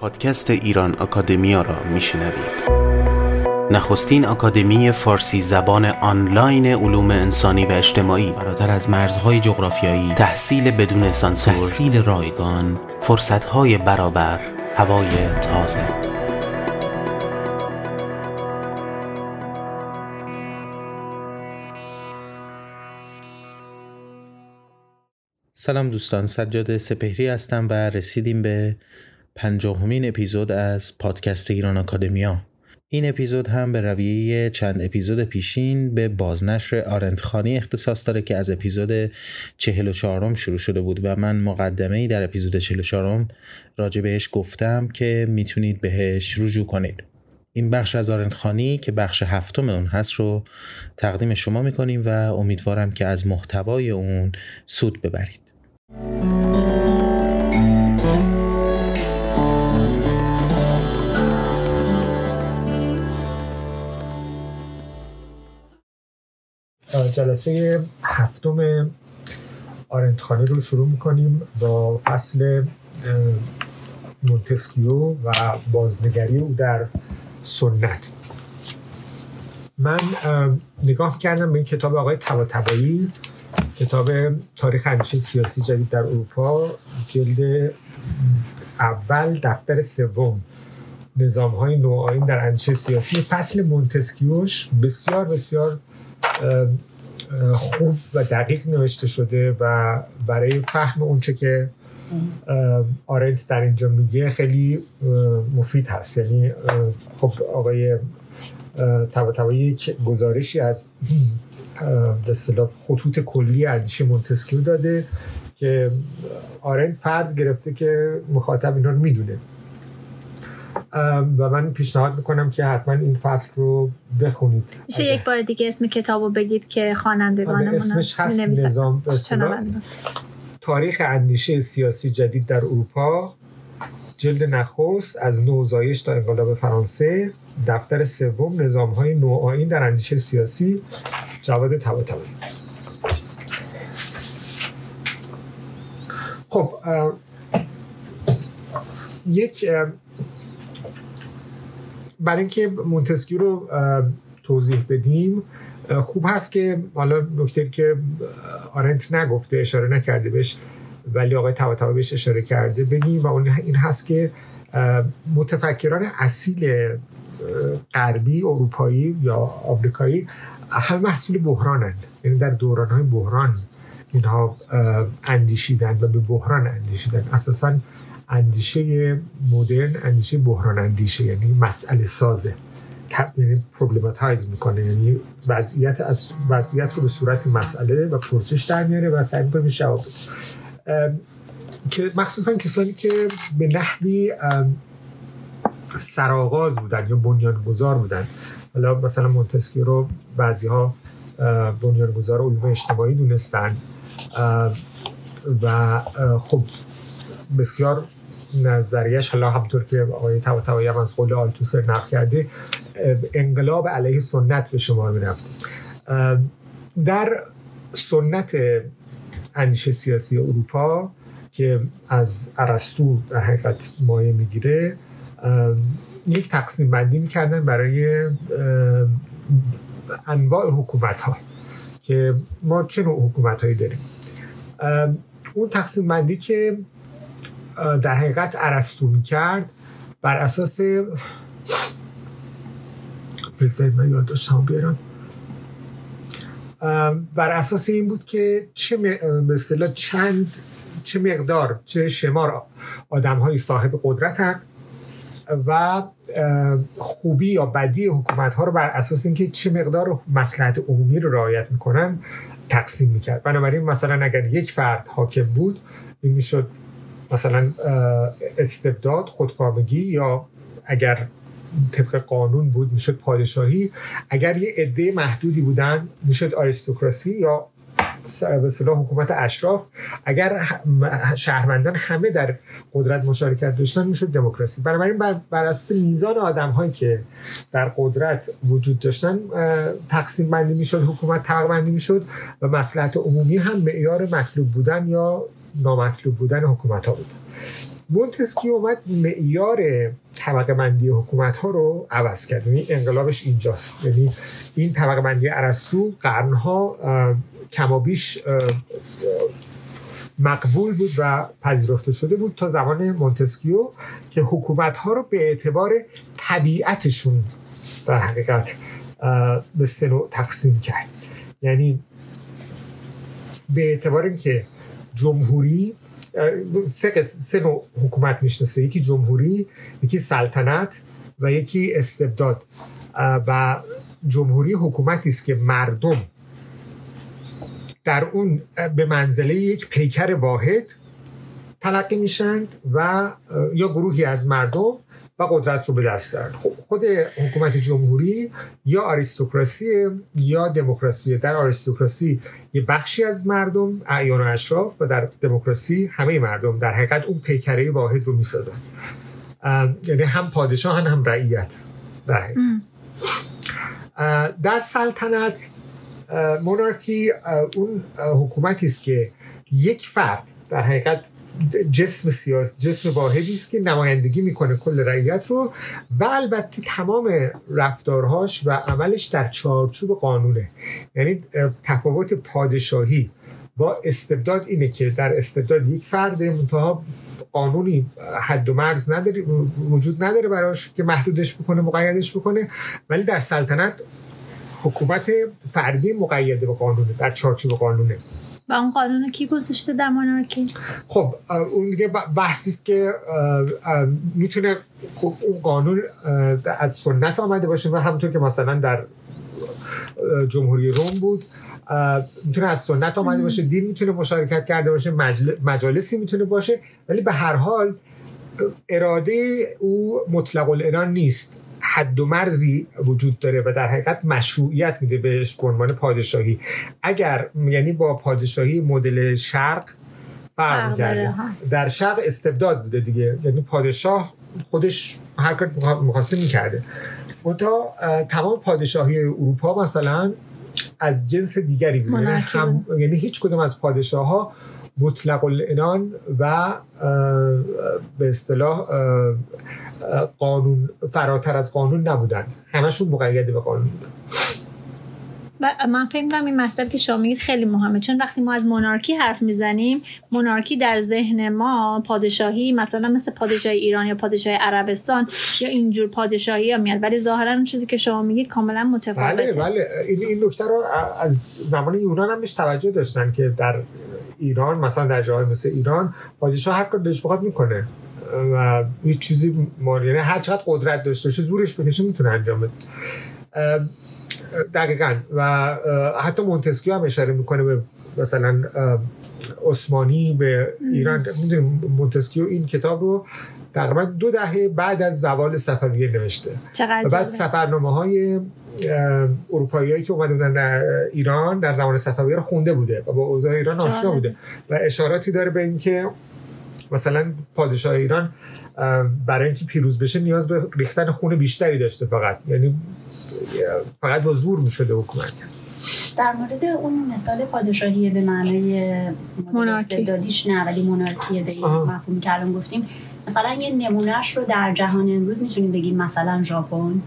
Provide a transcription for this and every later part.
پادکست ایران اکادمیا را میشنوید. نخستین اکادمی فارسی زبان آنلاین علوم انسانی و اجتماعی فراتر از مرزهای جغرافیایی تحصیل بدون سانسور تحصیل رایگان فرصتهای برابر هوای تازه. سلام دوستان سجاد سپهری هستم و رسیدیم به پنجاهمین اپیزود از پادکست ایران آکادمیا. این اپیزود هم به رویه چند اپیزود پیشین به بازنشر آرنتخانی اختصاص داره که از اپیزود 44 شروع شده بود و من مقدمه ای در اپیزود 44 راجع بهش گفتم که می‌تونید بهش رجوع کنید. این بخش از آرنتخانی که بخش هفتم اون هست رو تقدیم شما می‌کنیم و امیدوارم که از محتوای اون سود ببرید. جلسه هفتم آرنتخانه رو شروع می‌کنیم با فصل مونتسکیو و بازنگری او در سنت. من نگاه کردم به این کتاب آقای تبایی کتاب تاریخ اندیشه سیاسی جدید در اروپا جلد اول دفتر سوم. نظام های نوعاین در اندیشه سیاسی. فصل مونتسکیوش بسیار بسیار خوب و دقیق نوشته شده و برای فهم اونچه که آرنت در اینجا میگه خیلی مفید هست. یعنی خب آقای تبا یک گزارشی از به خطوط کلی اندیشه مونتسکیو داده که آرنت فرض گرفته که مخاطب اینا رو می‌دونه. و من پیشنهاد می‌کنم که حتما این فصل رو بخونید. میشه یک بار دیگه اسم کتاب رو بگید که خوانندگان آره، اسمش هست نظام تاریخ اندیشه سیاسی جدید در اروپا. جلد نخست از نوزایش تا انقلاب فرانسه. دفتر سوم نظام های نوعاین در اندیشه سیاسی. جواد طباطبایی. خب یک برای اینکه مونتسکیو رو توضیح بدیم خوب هست که حالا نکته که آرنت نگفته اشاره نکرده بهش ولی آقای طباطبایی بهش اشاره کرده بگیم و اون این هست که متفکران اصیل غربی اروپایی یا آمریکایی همه محصول بحرانند یعنی در دورانهای بحران اینها اندیشیدن و به بحران اندیشیدن. اساسا اندیشه مدرن اندیشه بحران اندیشه یعنی مسئله سازه. یعنی problematize می‌کنه. یعنی وضعیت از وضعیت رو به صورت مسئله و پرسش در میاره و سعی می‌کنه جواب که مخصوصا کسانی که به نحوی سرآغاز بودن یا بنیانگذار بودن. حالا مثلا مونتسکیو رو بعضی ها بنیانگذار علوم اجتماعی دونستن. و خب بسیار نظریش حالا همطور که آقای طباطبایی هم از قول آلتوسر نقل کرده انقلاب علیه سنت به شما می‌رفت. در سنت اندیشه سیاسی اروپا که از ارسطو در حقیقت مایه می‌گیره یک تقسیم بندی می‌کردن برای انواع حکومت ها که ما چه نوع حکومت هایی داریم اون تقسیم بندی که در حقیقت عرستو می‌کرد بر اساس بگذارید من یاد داشتم بیارم. بر اساس این بود که چه اصطلاح چند چه مقدار چه شمار آدم های صاحب قدرت و خوبی یا بدی حکومت ها رو بر اساس اینکه چه مقدار مسلحت عمومی رو رعایت می‌کنن تقسیم می‌کرد. بنابراین مثلا اگر یک فرد حاکم بود این می‌شد مثلا استبداد خودکامگی یا اگر طبق قانون بود می‌شد پادشاهی اگر یه عده محدودی بودن می‌شد آریستوکراسی یا به صلاح حکومت اشراف اگر شهروندان همه در قدرت مشارکت داشتن می‌شد دموکراسی. بنابراین بر, اساس میزان آدم هایی که در قدرت وجود داشتن تقسیم بندی می‌شد حکومت تقسیم بندی می‌شد و مسئلت عمومی هم معیار مطلوب بودن یا نامطلوب بودن حکومت ها بود. مونتسکیو اومد معیار طبقه بندی حکومت ها رو عوض کرد. یعنی انقلابش اینجاست. یعنی این طبقه بندی ارسطو قرنها کمابیش مقبول بود و پذیرفته شده بود تا زمان مونتسکیو که حکومت ها رو به اعتبار طبیعتشون در حقیقت به سه نوع تقسیم کرد. یعنی به اعتبار اینکه جمهوری سه, سه نوع حکومت می‌شناسه. یکی جمهوری یکی سلطنت و یکی استبداد. و جمهوری حکومتی است که مردم در اون به منزله یک پیکر واحد تلقی میشن و یا گروهی از مردم و قدرت رو به دست دارن. خب، خود حکومت جمهوری یا آریستوکراسی یا دموکراسی. در آریستوکراسی یه بخشی از مردم اعیان و اشراف و در دموکراسی همه مردم. در حقیقت اون پیکره واحد رو می‌سازن. یعنی هم پادشاه هم رعیت. در, در سلطنت مونارکی اون حکومتی است که یک فرد در حقیقت جسم سیاسی جسم واحدی است که نمایندگی می‌کنه کل رعیت رو و البته تمام رفتارهاش و عملش در چارچوب قانونه. یعنی تفاوت پادشاهی با استبداد اینه که در استبداد یک فرد منتها قانونی حد و مرز نداره وجود نداره براش که محدودش بکنه مقیدش بکنه ولی در سلطنت حکومت فردی مقیده به قانونه در چارچوب قانونه. و اون قانون کی گذاشته در مونارکی خب اون دیگه بحثی است که می‌تونه خب اون قانون از سنت آمده باشه و همونطور که مثلا در جمهوری روم بود می‌تونه از سنت آمده باشه دین می‌تونه مشارکت کرده باشه مجالسی می‌تونه باشه ولی به هر حال اراده او مطلق العنان نیست. حد و مرزی وجود داره و در حقیقت مشروعیت میده بهش به عنوان پادشاهی. اگر یعنی با پادشاهی مدل شرق فرق کرده در شرق استبداد بوده دیگه. یعنی پادشاه خودش هر کار می‌خواسته می‌کرده. منتها تمام پادشاهی اروپا مثلا از جنس دیگری بوده. یعنی, هم... یعنی هیچ کدوم از پادشاه ها مطلق الانان و به اصطلاح قانون فراتر از قانون نبودن. همشون مقید به قانون بودن. من فکر کنم این مطلب که شما میگید خیلی مهمه. چون وقتی ما از مونارکی حرف می‌زنیم مونارکی در ذهن ما پادشاهی مثلا مثل پادشاهی ایران یا پادشاهی عربستان یا اینجور پادشاهی ها میاد. ولی ظاهرا اون چیزی که شما میگید کاملا متفاوته. بله بله. این این نکته رو از زمان یونان هم توجه داشتن که در ایران مثلا در جاهای مثل ایران پادشاه هر کار دلش بخواد می‌کنه. و هیچ چیزی ما یعنی هر چقدر قدرت داشته باشه زورش بکشه می‌تونه انجام بده. دقیقا. و حتی مونتسکیو هم اشاره می‌کنه به مثلا عثمانی به ایران. می‌دونیم مونتسکیو این کتاب رو تقریبا دو دهه بعد از زوال صفویه نوشته. و بعد سفرنامه های اروپایی که اومده در ایران در زمان صفویه رو خونده بوده و با اوضاع ایران آشنا بوده. و اشاراتی داره به اینکه مثلا پادشاه ایران برای اینکه پیروز بشه نیاز به ریختن خون بیشتری داشته فقط. یعنی فقط با زور می‌شده حکومت. در مورد اون مثال پادشاهی به معنای استبدادیش نه ولی مونارکی به این مفهومی که الان گفتیم. مثلا یه نمونهش رو در جهان امروز می‌تونیم بگیم مثلا ژاپن.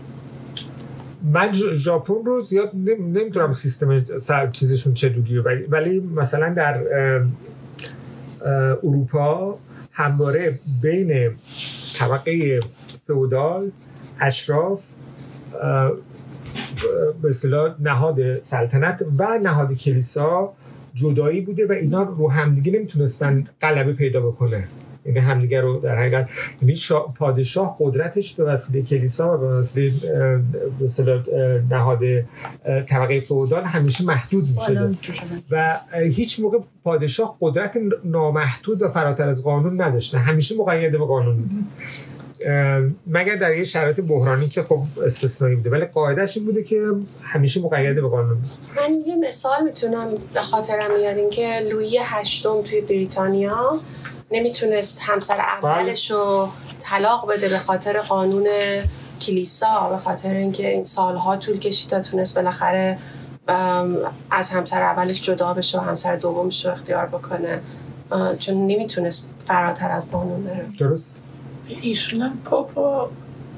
من ژاپن رو زیاد نمی‌دونم سیستم چیزشون چجوریه ولی مثلا در اروپا همواره بین طبقه فودال اشراف به نهاد سلطنت و نهاد کلیسا جدایی بوده و اینا رو همدیگه نمی‌تونستن غلبه پیدا بکنه. یعنی همدیگه رو در حقیقت یعنی پادشاه قدرتش به وسیله کلیسا و به وسیله نهاد طبقه فودال همیشه محدود می‌شده. و هیچ موقع پادشاه قدرت نامحدود و فراتر از قانون نداشته. همیشه مقید به قانون بوده. مگر در یه شرایط بحرانی که خب استثنایی بوده. ولی قاعدش این بوده که همیشه مقید به قانون من یه مثال می‌تونم به خاطرم میاد که لویی هشتم توی بریتانیا نمی‌تونست همسر اولش رو طلاق بده به خاطر قانون کلیسا به خاطر اینکه این سالها طول کشید تا تونست بالاخره از همسر اولش جدا بشه و همسر دومش رو اختیار بکنه. چون نمی‌تونست فراتر از قانون بره. درست. ایشون هم پاپا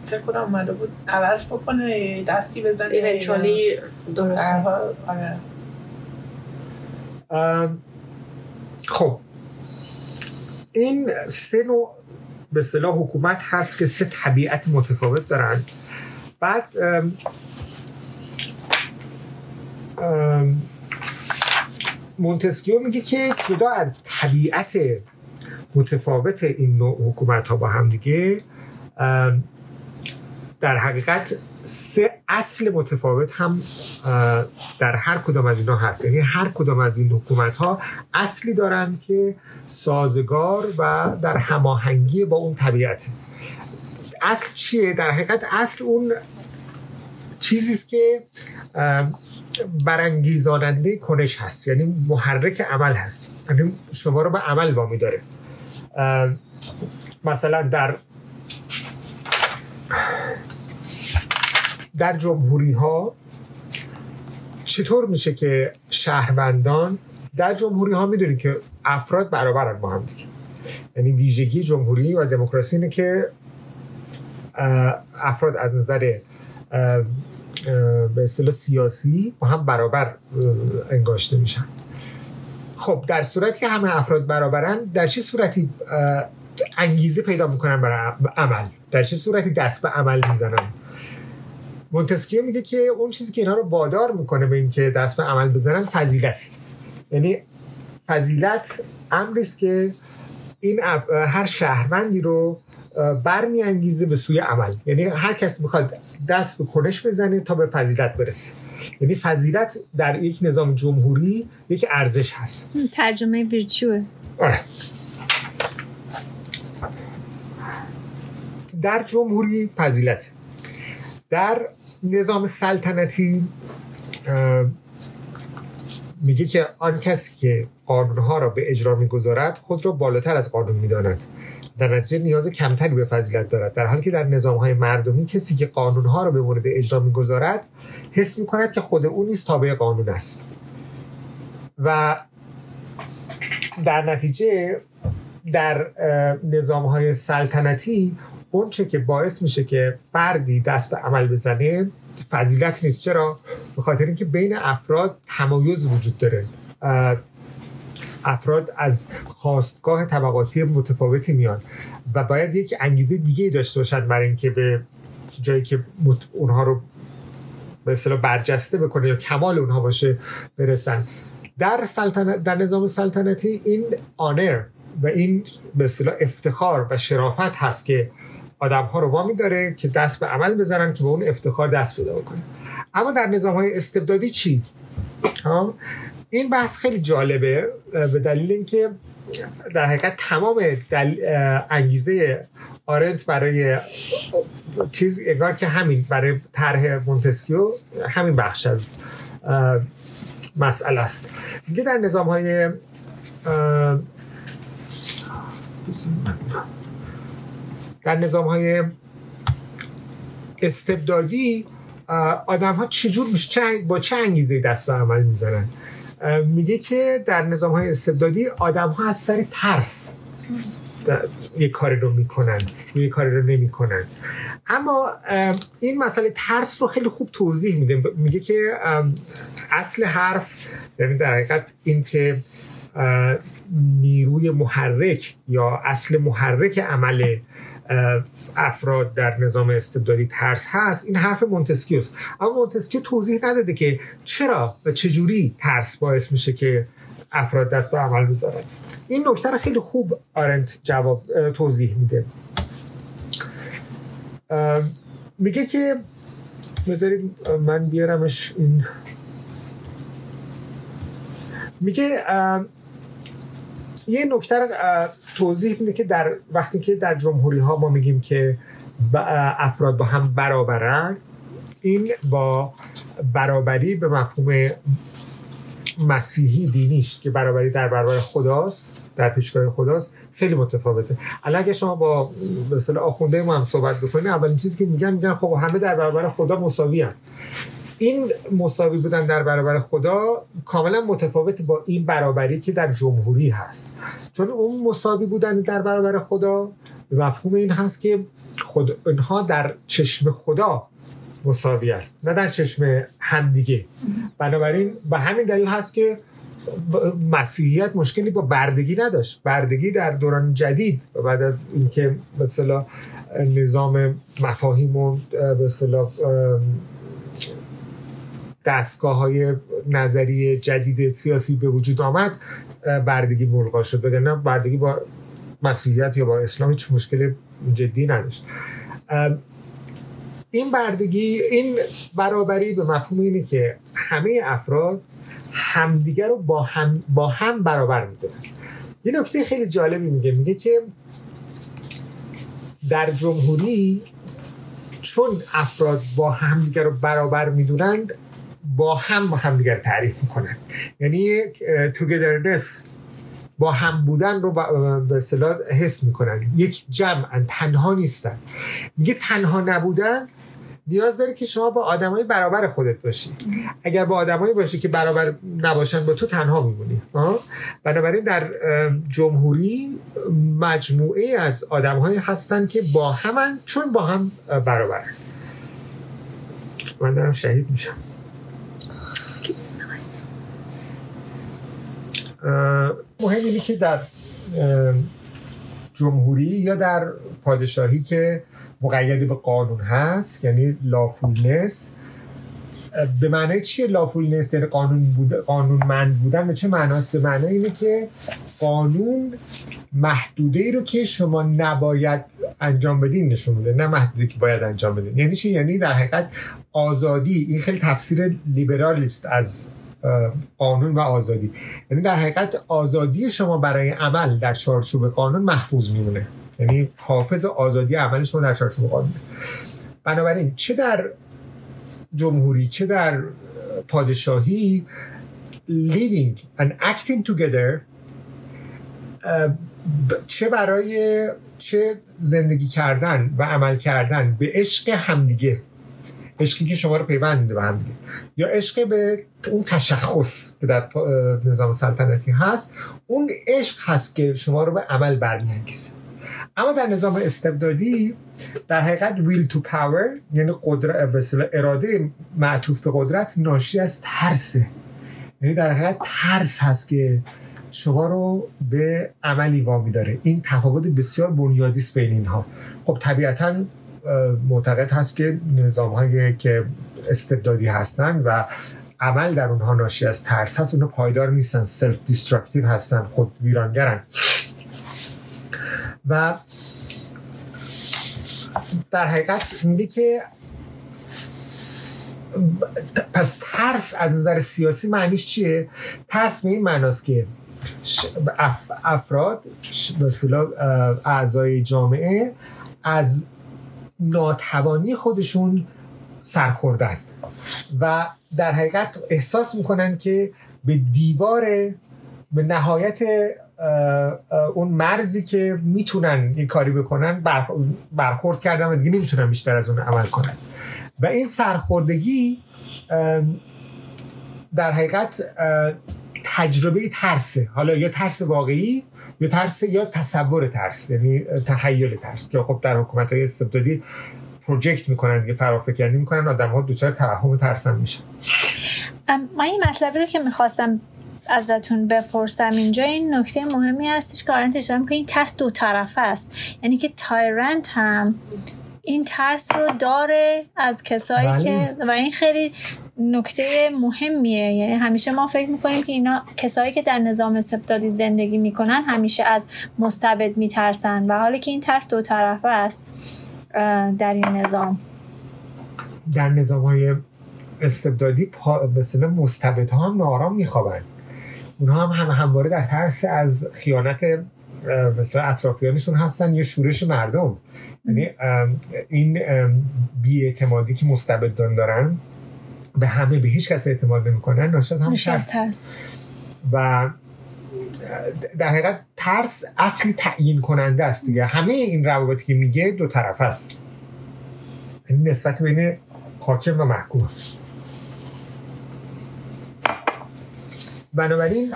فکر کنم اومده بود عوض بکنه دستی بزنه. ایونچولی درست آره. خب. این سه نوع به صلاح حکومت هست که سه طبیعت متفاوت دارن. بعد ام ام مونتسکیو میگه که جدا از طبیعت متفاوت این نوع حکومت ها با هم دیگه در حقیقت سه اصل متفاوت هم در هر کدام از اینا هست. یعنی هر کدام از این حکومت ها اصلی دارن که سازگار و در هماهنگی با اون طبیعت. اصل چیه؟ در حقیقت اصل اون چیزی است که برانگیزاننده کنش هست. یعنی محرک عمل هست. یعنی شما رو به عمل وامی داره. مثلا در در جمهوری ها چطور میشه که شهروندان در جمهوری ها می‌دونی که افراد برابرن با هم دیگه. یعنی ویژگی جمهوری و دموکراسی اینه که افراد از نظر به اصطلاح سیاسی با هم برابر انگاشته میشن. خب در صورتی که همه افراد برابرن در چه صورتی انگیزه پیدا می‌کنن برای عمل؟ در چه صورتی دست به عمل می‌زنن؟ مونتسکیو میگه که اون چیزی که اینا رو وادار می‌کنه به اینکه دست به عمل بزنن فضیلت. یعنی فضیلت امری است که این هر شهروندی رو برمیانگیزه به سوی عمل. یعنی هر کس می‌خواد دست به کنش بزنه تا به فضیلت برسه. یعنی فضیلت در یک نظام جمهوری یک ارزش هست. ترجمه ویرچوه آره. در جمهوری فضیلت. در نظام سلطنتی میگه که آن کسی که قانونها را به اجرا می‌گذارد خود را بالاتر از قانون می‌داند. در نتیجه نیاز کمتری به فضیلت دارد. در حالی که در نظام های مردمی کسی که قانونها را به مورد اجرا می‌گذارد حس می‌کند که خود او نیز تابع قانون است. و در نتیجه در نظام های سلطنتی اونچه که باعث میشه که فردی دست به عمل بزنه فضیلت نیست. چرا؟ به خاطر اینکه بین افراد تمایز وجود داره. افراد از خواستگاه طبقاتی متفاوتی میان و باید یک انگیزه دیگه داشته باشن برای اینکه به جایی که اونها رو به اصطلاح برجسته بکنه یا کمال اونها باشه برسن. در سلطنت در نظام سلطنتی این آنر و این به اصطلاح افتخار و شرافت هست که آدم ها رو وامی داره که دست به عمل بزنن که به اون افتخار دست پیدا بکنه اما در نظام های استبدادی چی؟ این بحث خیلی جالبه به دلیل اینکه در حقیقت تمام دل... انگیزه آرنت برای چیز اگر که همین برای طرح مونتسکیو همین بخش از مسئله است. دیگه در نظام های در نظام های استبدادی آدم ها چجور با چه انگیزه دست به عمل می‌زنن؟ میگه که در نظام های استبدادی آدم ها از سر ترس یک کاری رو می‌کنن یک کاری رو نمی‌کنن. اما این مسئله ترس رو خیلی خوب توضیح میده. میگه که اصل حرف یعنی در حقیقت این که نیروی محرک یا اصل محرک عمل افراد در نظام استبدادی ترس هست. این حرف مونتسکیوس اما مونتسکیو توضیح نداده که چرا و چجوری ترس باعث میشه که افراد دست به عمل بذارن. این نکته رو خیلی خوب آرنت جواب توضیح میده. میگه که بذارید من بیارمش این. میگه یه نکته رو توضیح میده که در وقتی که در جمهوری ها ما میگیم که افراد با هم برابرن این با برابری به مفهوم مسیحی دینیش که برابری در برابر خداست در پیشگاه خداست خیلی متفاوته الان اگه شما با مثلا آخونده ما هم صحبت بکنید اولین چیزی که میگن میگن خب همه در برابر خدا مساوی هم. این مساوی بودن در برابر خدا کاملا متفاوت با این برابری که در جمهوری هست. چون اون مساوی بودن در برابر خدا به مفهوم این هست که خود اونها در چشم خدا مساویت نه در چشم همدیگه. بنابراین به همین دلیل هست که مسیحیت مشکلی با بردگی نداشت. بردگی در دوران جدید بعد از اینکه مثلا نظام مفاهیم و به دستگاه های نظری جدید سیاسی به وجود آمد بردگی ملغا شد. وگرنه بردگی با مسیحیت یا با اسلام هیچ مشکل جدی نداشت. این بردگی این برابری به مفهوم اینه که همه افراد همدیگر رو با هم, با هم برابر می‌دونن یه نکته خیلی جالبی میگه. میگه که در جمهوری چون افراد با همدیگر رو برابر می‌دونند با هم با همدیگر تعریف می‌کنن. یعنی توگدرنس با هم بودن رو به اصطلاح حس می‌کنن. یک جمع تنها نیستن. میگه تنها نبودن نیاز داره که شما با آدمای برابر خودت باشی. اگر با آدمایی باشی که برابر نباشن با تو تنها میمونی. بنابراین در جمهوری مجموعه از آدمهایی هستن که با همن چون با هم برابرن. من دارم شهید میشم. مهم اینه که در جمهوری یا در پادشاهی که مقید به قانون هست یعنی لافولنس به معنای چیه لافولنس یعنی قانون بود قانون من بودن به چه معناست؟ به معنای اینه که قانون محدوده ای رو که شما نباید انجام بدین نشون میده نه محدوده که باید انجام بدین. یعنی چی؟ یعنی در حقیقت آزادی این خیلی تفسیر لیبرالیست از قانون و آزادی. یعنی در حقیقت آزادی شما برای عمل در چارچوب قانون محفوظ میمونه. یعنی حافظ آزادی عمل شما در چارچوب قانون بنابراین چه در جمهوری چه در پادشاهی living and acting together چه برای چه زندگی کردن و عمل کردن به عشق همدیگه عشقی که شما رو پیوند میده به هم یا عشق به اون تشخص که در نظام سلطنتی هست اون عشق هست که شما رو به عمل برمیانگیزه. اما در نظام استبدادی در حقیقت ویل تو پاور یعنی قدرت اراده معطوف به قدرت ناشی از ترسه. یعنی در حقیقت ترس هست که شما رو به عملی وامی داره. این تفاوت بسیار بنیادی است بین اینها. خب طبیعتا معتقد هست که نظام هایی که استبدادی هستن و عمل در اونها ناشی از ترس هست اونها پایدار نیستن self destructive هستن خود ویرانگرن و در حقیقت میگه که پس ترس از نظر سیاسی معنیش چیه؟ ترس به این معناست که افراد مثلا اعضای جامعه از ناتوانی خودشون سرخوردن و در حقیقت احساس می‌کنن که به دیوار به نهایت اون مرزی که می‌تونن یه کاری بکنن برخورد کردن و دیگه نمی‌تونن بیشتر از اون عمل کنن. و این سرخوردگی در حقیقت تجربه ترسه. حالا یا ترس واقعی یا ترس یا تصور ترس یعنی تخیل ترس که خب در حکومت های استبدادی پروژکت می‌کنن دیگه فرافکنی می‌کنن آدم ها دوچار توهم ترسن میشن من این مطلبی رو که می‌خواستم ازتون بپرسم اینجا این نکته مهمی هستش که آرنت اشاره می‌کنه این ترس دو طرفه است یعنی که تایرنت هم این ترس رو داره از کسایی بله. که و این خیلی نکته مهمیه. یعنی همیشه ما فکر می‌کنیم که اینا کسایی که در نظام استبدادی زندگی می‌کنن همیشه از مستبد میترسن و حالی که این ترس دو طرفه است در این نظام. در نظام های استبدادی مثلا مستبد ها هم نارام میخوابن. اونها هم, هم همواره در ترس از خیانت مثلا اطرافیانشون هستن یا شورش مردم. یعنی این بیاعتمادی که مستبدان دارن به همه به هیچ کس اعتماد نمی‌کنن ناشی از هم ترس. هست. و در حقیقت ترس اصلی تعیین کننده است دیگه. همه این روابطی که میگه دو طرف است. یعنی نسبت بین حاکم و محکوم. بنابراین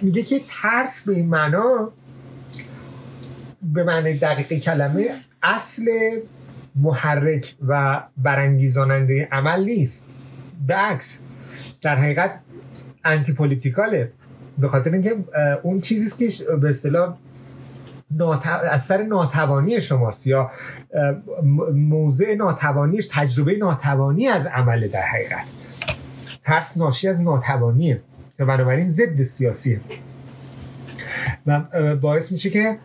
میگه که ترس به این معنا به معنی دقیق کلمه اصل محرک و برانگیزاننده عمل نیست. به عکس در حقیقت انتی پولیتیکاله به خاطر اینکه اون چیزی که به اصطلاح از سر ناتوانی شماست یا موضع ناتوانیش تجربه ناتوانی از عمل در حقیقت. ترس ناشی از ناتوانیه و بنابراین ضد سیاسیه. و باعث میشه که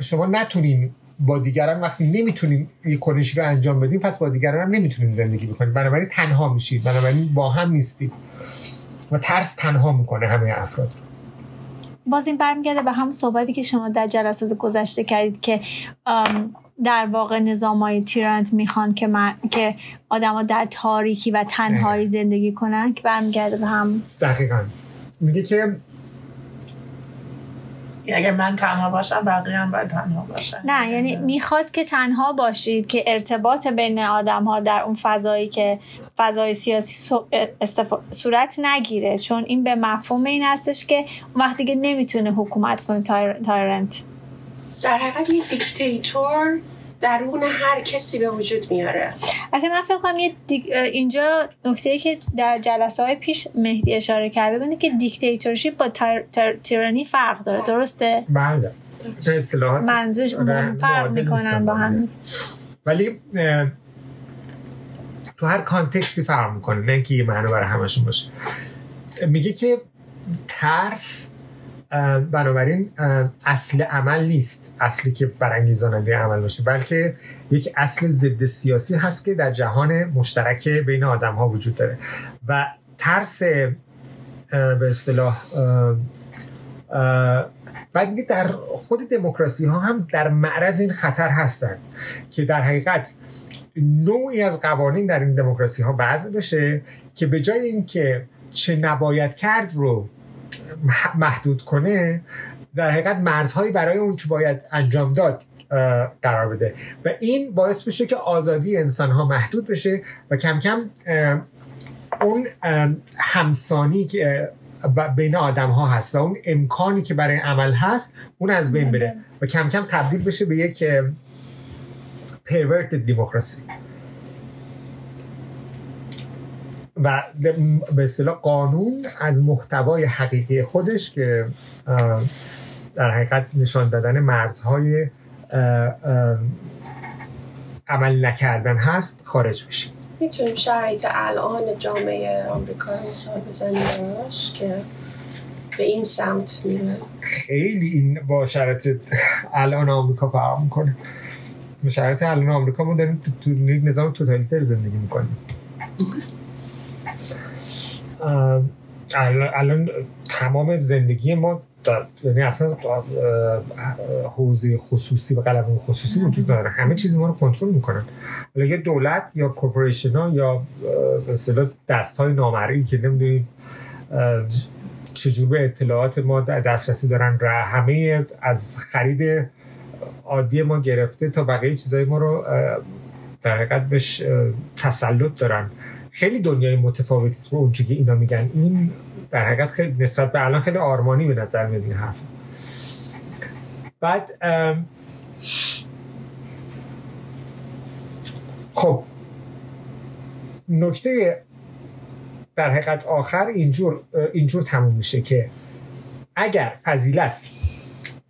شما نتونین با دیگران وقتی نمی‌تونین یک کنشی رو انجام بدین پس با دیگران هم نمی‌تونین زندگی بکنین بنابراین تنها میشید بنابراین با هم نیستید و ترس تنها می‌کنه همه افراد رو. باز این برمیگرده به همون صحبتی که شما در جلسات گذشته کردید که در واقع نظام های تیرانت می‌خوان که, من، که آدما در تاریکی و تنهایی زندگی کنن. که برمیگرده به هم. دقیقا. میگه که اگر من تنها باشم بقیه هم باید تنها باشن. نه یعنی می‌خواد که تنها باشید که ارتباط بین آدم ها در اون فضایی که فضای سیاسی صورت نگیره. چون این به مفهوم این هستش که وقتی که نمی‌تونه حکومت کنه تایرنت. در حقیقت یه دیکتاتور درون هر کسی به وجود میاره. اصلا من فکر کنم اینجا نکته که در جلسه های پیش مهدی اشاره کرده بوده که دیکتاتورشیپ با تیرانی فرق داره. درسته؟ بله. منظورش فرق می‌کنن با هم. ولی تو هر کانتکسی فرق می‌کنه. نه اینکه یه معنی برای همشون باشه. میگه که ترس بنابراین اصل عمل نیست. اصلی که برانگیزاننده عمل باشه بلکه یک اصل ضد سیاسی هست که در جهان مشترک بین آدم ها وجود داره. و ترس به اصطلاح بعد میگه در خود دموکراسی ها هم در معرض این خطر هستند که در حقیقت نوعی از قوانین در این دموکراسی ها بعض بشه که به جای اینکه چه نباید کرد رو محدود کنه در حقیقت مرزهایی برای اون که باید انجام داد قرار بده. و این باعث بشه که آزادی انسان ها محدود بشه و کم کم اون همسانی که بین آدم ها هست و اون امکانی که برای عمل هست اون از بین بره و کم کم تبدیل بشه به یک پرورت دموکراسی و به اصطلاح قانون از محتوای حقیقی خودش که در حقیقت نشان دادن مرزهای عمل نکردن هست خارج بشه. می‌تونیم شرایط الان جامعه آمریکا رو مثال بزنیم که به این سمت میره خیلی این با شرایط الان آمریکا فرق می‌کنه. شرایط الان آمریکا ما داریم تو نظام توتالیتر زندگی می‌کنیم. الان تمام زندگی ما یعنی اصلا حوزه خصوصی و قلم خصوصی وجود داره همه چیز ما رو کنترل می‌کنن. ولی یه دولت یا کورپوریشن ها یا مثلا دست های نامرئی که نمی‌دونید چجور به اطلاعات ما دسترسی دارن و همه از خرید عادی ما گرفته تا بقیه چیزای ما رو در حقیقت بهش تسلط دارن. خیلی دنیای متفاوتی است با که اینا میگن. این در حقیقت خیلی نسبت به الان خیلی آرمانی به نظر میاد این حرف. بعد خب نکته در حقیقت آخر اینجور اینجور تموم میشه که اگر فضیلت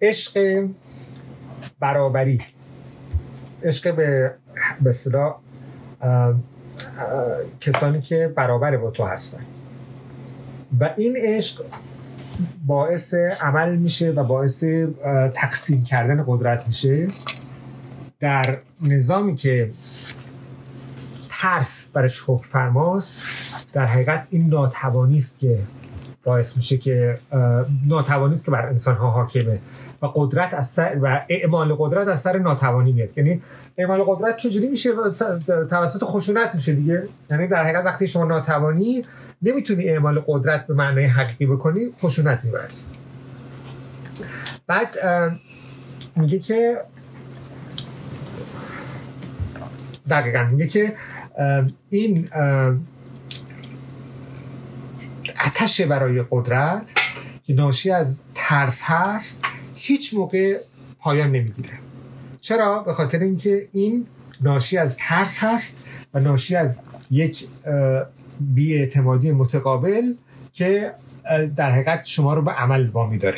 عشق برابری عشق به به کسانی که برابر با تو هستن. و این عشق باعث عمل میشه و باعث تقسیم کردن قدرت میشه در نظامی که ترس برش حکم فرماست. در حقیقت این ناتوانی است که باعث میشه که ناتوانی است که بر انسان ها حاکمه. و قدرت از سر و اعمال قدرت از سر ناتوانی میاد. یعنی اعمال قدرت چجوری میشه توسط خشونت میشه دیگه؟ یعنی در حقیقت وقتی شما ناتوانی نمی‌تونی اعمال قدرت به معنای حقیقی بکنی خشونت میبرسی. بعد میگه که دقیقا میگه که این آتش برای قدرت که ناشی از ترس هست هیچ موقع پایان نمی‌گیره. چرا؟ به خاطر اینکه این ناشی از ترس هست و ناشی از یک بیاعتمادی متقابل که در حقیقت شما رو به عمل وامی داره.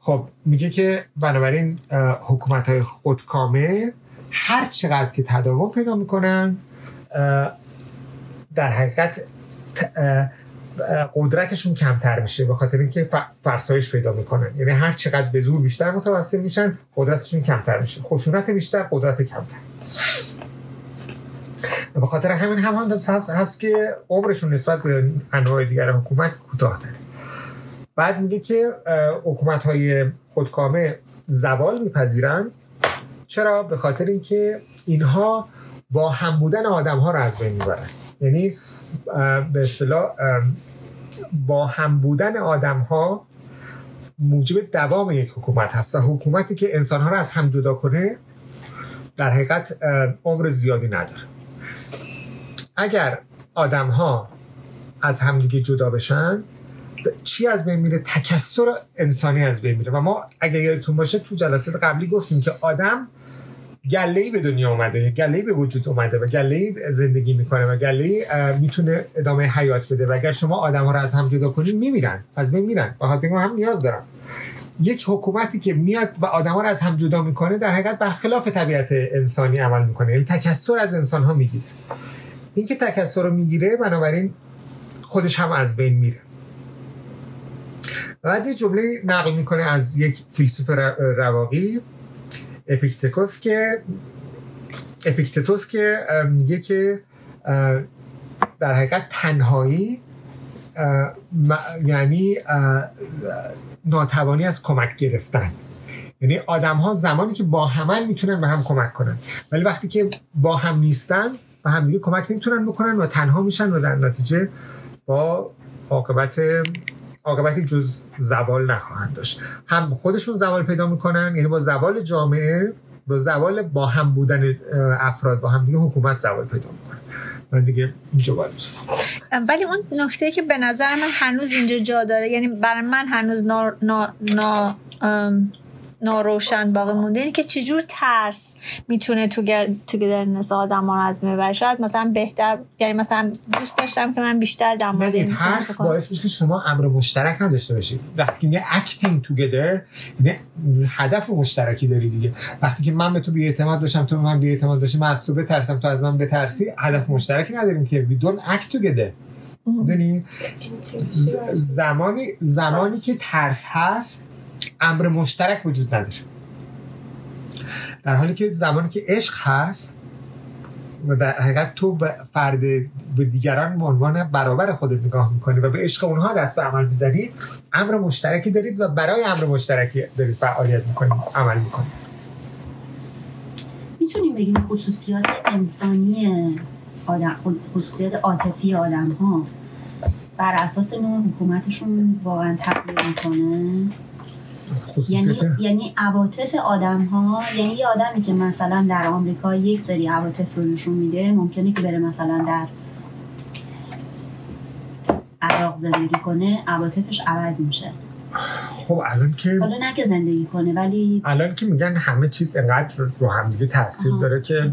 خب میگه که بنابراین حکومت های خودکامه هر چقدر که تداوم پیدا می‌کنن در حقیقت قدرتشون کمتر میشه به خاطر اینکه فرسایش پیدا می‌کنن. یعنی هر چقدر به زور بیشتر متوسل میشن قدرتشون کمتر میشه. خشونت بیشتر قدرت کمتر. به خاطر همین هم هست, هست که عمرشون نسبت به انواع دیگر حکومت کوتاه داره بعد میگه که حکومت های خودکامه زوال میپذیرن. چرا؟ به خاطر اینکه اینها با هم بودن آدم ها رو از بین می‌برن. یعنی به اصطلاح با هم بودن آدم ها موجب دوام یک حکومت هست و حکومتی که انسان ها رو از هم جدا کنه در حقیقت عمر زیادی نداره. اگر آدم ها از همدیگه جدا بشن چی از بین میره؟ تکسر انسانی از بین میره. و ما اگر یادتون باشه تو جلسات قبلی گفتیم که آدم گله به دنیا اومده گله به وجود اومده و گله زندگی می‌کنه و گله می‌تونه ادامه حیات بده و اگر شما آدم ها رو از هم جدا کنید میمیرن از بین میرن. و خاطر هم نیاز دارن یک حکومتی که میاد و آدم ها رو از هم جدا می‌کنه در حقیقت برخلاف طبیعت انسانی عمل می‌کنه. یعنی تکسر از انسان ها می‌گیره. این که تکسر رو می‌گیره بنابراین خودش هم از بین میره. بعد یه جمله نقل می‌کنه از یک فیلسوف رواقی. اپیکتکوس که اپیکتتوس که میگه که در حقیقت تنهایی یعنی ناتوانی از کمک گرفتن. یعنی آدم ها زمانی که با همن می‌تونن به هم کمک کنن. ولی وقتی که با هم نیستن و هم دیگه کمک نمی‌تونن بکنن و تنها میشن و در نتیجه با عاقبت عاقبتی جز زوال نخواهند داشت. هم خودشون زوال پیدا می‌کنن یعنی با زوال جامعه با زوال با هم بودن افراد با هم دیگه حکومت زوال پیدا می‌کنه. من دیگه ولی اون نکته که به نظر من هنوز اینجا جا داره یعنی برای من هنوز نا, نا, نا ناروشن باقی مونده. اینه که چجور ترس می‌تونه toge... togetherness آدم ها رو از می‌بره؟ شاید مثلا بهتر یعنی مثلا دوست داشتم که من بیشتر در مورد این ترس باعث میشه که شما امر مشترک نداشته باشید وقتی میگه acting together یعنی هدف مشترکی داری دیگه. وقتی که من به تو بی‌اعتماد باشم تو به من بی‌اعتماد باشی من از تو بترسم تو از من بترسی هدف مشترکی نداریم که. We don't act together. زمانی زمانی که ترس هست امر مشترک وجود نداره. در حالی که زمانی که عشق هست و در حقیقت تو به فرد به دیگران به عنوان برابر خودت نگاه می‌کنی و به عشق اونها دست به عمل می‌زنی امر مشترکی دارید و برای امر مشترکی دارید فعالیت می‌کنید عمل می‌کنید. می‌تونیم بگیم خصوصیات انسانی آدم خصوصیات عاطفی آدم ها بر اساس نوع حکومتشون واقعا تغییر می‌کنه؟ یعنی یعنی عواطف آدم ها یعنی یه آدمی که مثلا در آمریکا یک سری عواطف رو نشون میده ممکنه که بره مثلا در عراق زندگی کنه عواطفش عوض میشه. خب الان که حالا نه که زندگی کنه ولی الان که میگن همه چیز انقدر رو همدیگه تاثیر داره که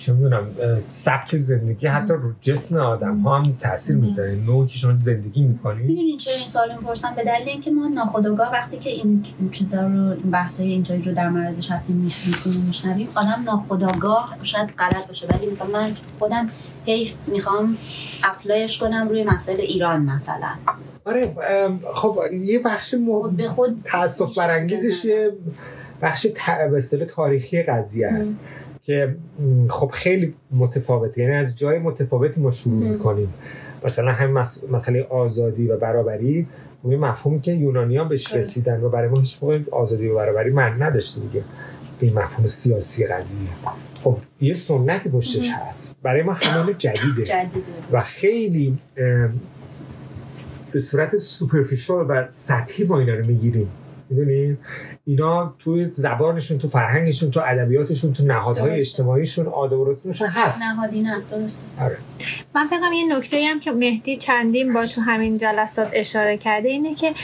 چه می‌دونم سبک زندگی حتی رو جسم آدم ها هم تاثیر می‌ذاره. نوعی که شما زندگی می‌کنی. می‌دونین چه این سوال می‌پرسم؟ به دلیل اینکه ما ناخودآگاه وقتی که این چیزا رو این بحثای اینطوری رو در معرضش هستیم میشنویم میشنویم آدم ناخودآگاه شاید غلط باشه. ولی مثلا من خودم حیف می‌خوام اپلایش کنم روی مسئله ایران مثلا. آره خب یه بخش خود به خود تاسف برانگیزش یه بخش به تاریخی قضیه است. که خب خیلی متفاوته. یعنی از جای متفاوتی ما شروع می‌کنیم. مثلا همین مس... مسئله آزادی و برابری اون مفهومی که یونانیان بهش رسیدن و برای ما هیچ موقع آزادی و برابری من نداشته دیگه. این مفهوم سیاسی قضیه. خب یه سنتی پشتش هست. برای ما همه جدیده. جدیده. و خیلی به صورت سوپرفیشال و سطحی ما اینا رو می‌گیریم. اینا توی زبانشون تو فرهنگشون تو ادبیاتشون تو نهادهای اجتماعیشون آداب و رسومشون هست نهادینه است درسته. آره. من فکرم یه نکته هم که مهدی چندین با تو همین جلسات اشاره کرده اینه که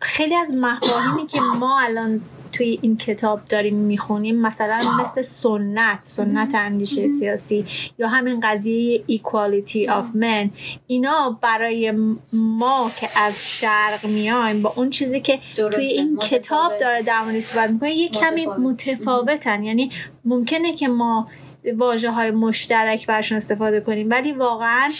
خیلی از مفاهیمی که ما الان توی این کتاب داریم می‌خونیم مثلا مثل سنت سنت اندیشه سیاسی یا همین قضیه equality of men. اینا برای ما که از شرق میایم با اون چیزی که توی این کتاب داره در مورد صحبت می‌کنه یه کمی متفاوتن. یعنی ممکنه که ما واژه های مشترک برشون استفاده کنیم. ولی واقعا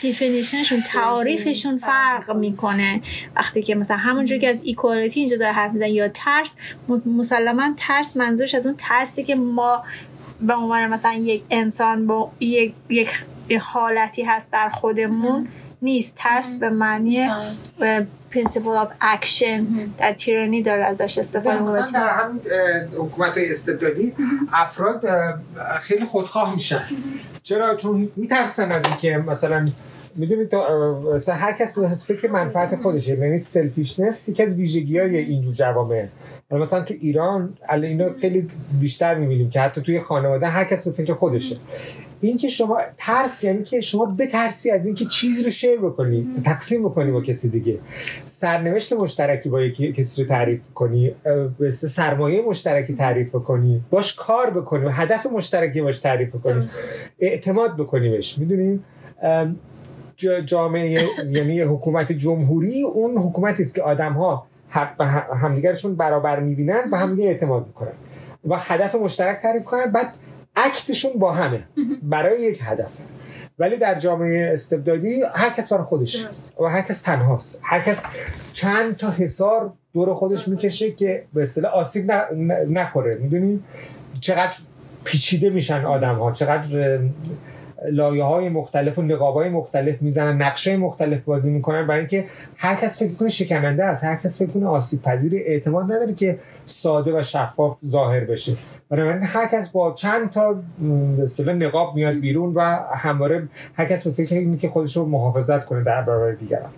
definition شون تعریفشون فرق می‌کنه. وقتی که مثلا همونجور که از equality اینجا داره حرف میزن یا ترس مسلما ترس منظورش از اون ترسی که ما به عنوان مثلا یک انسان با یک, یک حالتی هست در خودمون نیست. ترس به معنی principle of action در tyranny داره ازش استفاده مثلا در هم حکومت استبدادی افراد خیلی خودخواه میشن. چرا؟ چون میترسن از اینکه مثلا می‌دونید مثلا هر کس فکر منفعت خودشه. یعنی selfishness یکی از ویژگی های اینجور جوامع. مثلا تو ایران الان اینو خیلی بیشتر می‌بینیم که حتی توی خانواده هر کس به فکر خودشه. این که شما ترس یعنی که شما بترسی از اینکه چیزی رو share بکنی تقسیم بکنی با کسی دیگه. سرنوشت مشترکی با یکی کسی رو تعریف کنی سرمایه مشترکی تعریف بکنی باش کار بکنی هدف مشترکی باش تعریف بکنی اعتماد بکنی بهش می‌دونی؟ جامعه یعنی حکومت جمهوری اون حکومتی است که آدم ها حق همدیگرشون برابر می‌بینن و همدیگه اعتماد می‌کنن و هدف مشترک تعریف کنن بعد اکتشون با همه. برای یک هدفه ولی در جامعه استبدادی هر کس برای خودش و هر کس تنهاست. هر کس چند تا حصار دور خودش می‌کشه که به اصطلاح آسیب نخوره. می‌دونی؟ چقدر پیچیده میشن آدم ها چقدر لایه های مختلف و نقاب های مختلف می‌زنن نقشه مختلف بازی می‌کنن. برای اینکه هر کس فکر کنه شکننده است. هر کس فکر کنه آسیب پذیر اعتماد نداره که ساده و شفاف ظاهر بشه. بنابراین هر کس با چند تا به نقاب میاد بیرون و همواره هر کس به فکر اینه که خودش رو محافظت کنه در برابر دیگران.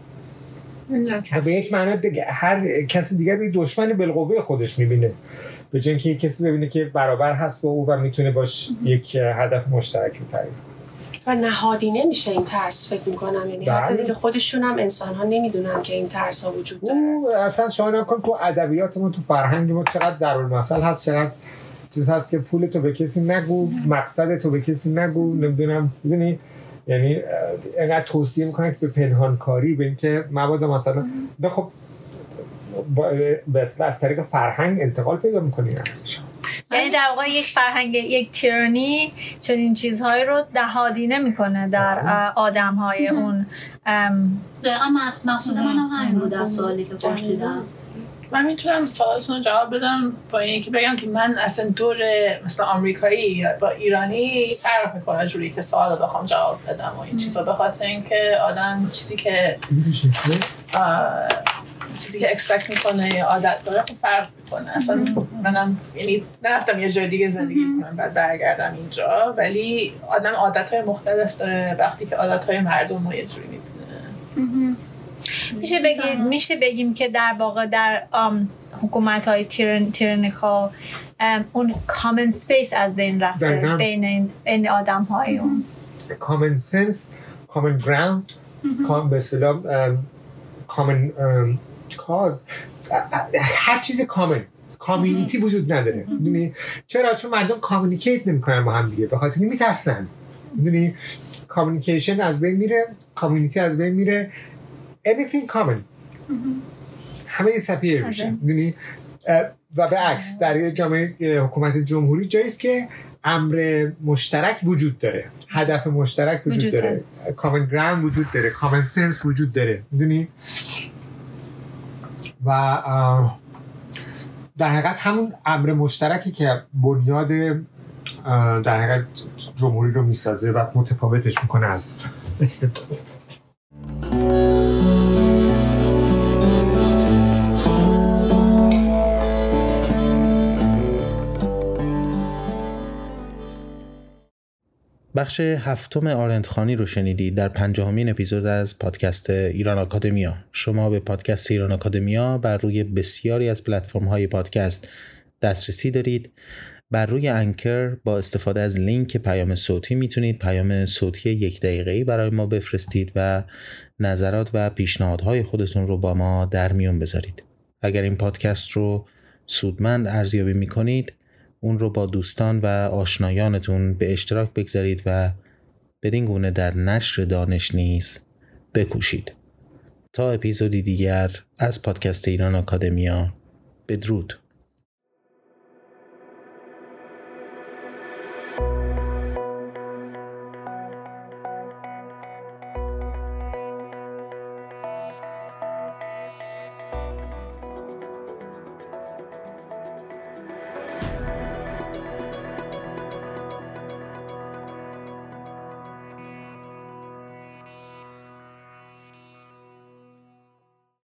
به یک معنی دیگه هر کسی دیگر به دشمن بالقوه خودش می‌بینه. به جای اینکه کسی ببینه که برابر هست با او و می‌تونه باش یک هدف مشترک تعریف و نهادینه میشه این ترس فکر می‌کنم. یعنی حتی بله. دیگه خودشون هم انسان ها نمی‌دونن که این ترس ها وجود داره. اصلا شما نکن تو ادبیات ما تو فرهنگ ما چقدر ضرور مثل هست چقدر چیز هست که پول تو به کسی نگو مقصد تو به کسی نگو نمی‌دونم. می‌دونی؟ یعنی اینقدر توصیه می‌کنن که به پنهانکاری به اینکه مبادا مثلا خب از طریق فرهنگ انتقال پیدا می‌کنی. یعنی در واقع یک فرهنگ یک تیرانی چنین چیزهایی رو دهادی می‌کنه در آدم های اون دقیقا مقصود من هم همین بود از سوالی که پرسیدم. من می‌تونم سوالتون رو جواب بدم با اینکه بگم که من اصلا دور مثل آمریکایی با ایرانی فرق می‌کنه جوری که سوال بخوام جواب بدم و این چیزا. به خاطر اینکه آدم چیزی که چیزی که اکسپکت می‌کنه یا عادت داره خب فرق می‌کنه. اصلا منم یعنی نرفتم یه جای دیگه زندگی کنم بعد برگردم اینجا. ولی آدم عادت های مختلف داره وقتی که عادت های مردم رو یه جوری می‌بینه. میشه بگیم میشه بگیم که در واقع در حکومت های tyran، tyrannical اون common space از بین رفته بین این آدم های اون. common sense common ground به common cause هر چیز common community وجود نداره. می‌دونی؟ چرا؟ چون مردم communicate نمی‌کنن با هم دیگه به خاطر میترسن. می‌دونی؟ communication از بین میره community از بین میره. Anything common. همه سپیر میشه می‌دونی؟ و به عکس در جامعه حکومت جمهوری جاییست که امر مشترک وجود داره. هدف مشترک وجود, داره. کامن گراند وجود داره. کامن سنس وجود داره. می‌دونی؟ و در حقیقت همون امر مشترکی که بنیاد در حقیقت جمهوری رو می‌سازه و متفاوتش می‌کنه از استبداد بخش هفتم آرندخانی رو شنیدید در پنجاهمین اپیزود از پادکست ایران آکادمیا. شما به پادکست ایران آکادمیا بر روی بسیاری از پلتفرم های پادکست دسترسی دارید. بر روی انکر با استفاده از لینک پیام صوتی می‌تونید پیام صوتی یک دقیقه برای ما بفرستید و نظرات و پیشنهادهای خودتون رو با ما در میون بذارید. اگر این پادکست رو سودمند ارزیابی می‌کنید اون رو با دوستان و آشنایانتون به اشتراک بگذارید و بدین گونه در نشر دانش نیز بکوشید. تا اپیزودی دیگر از پادکست ایران آکادمیا بدرود.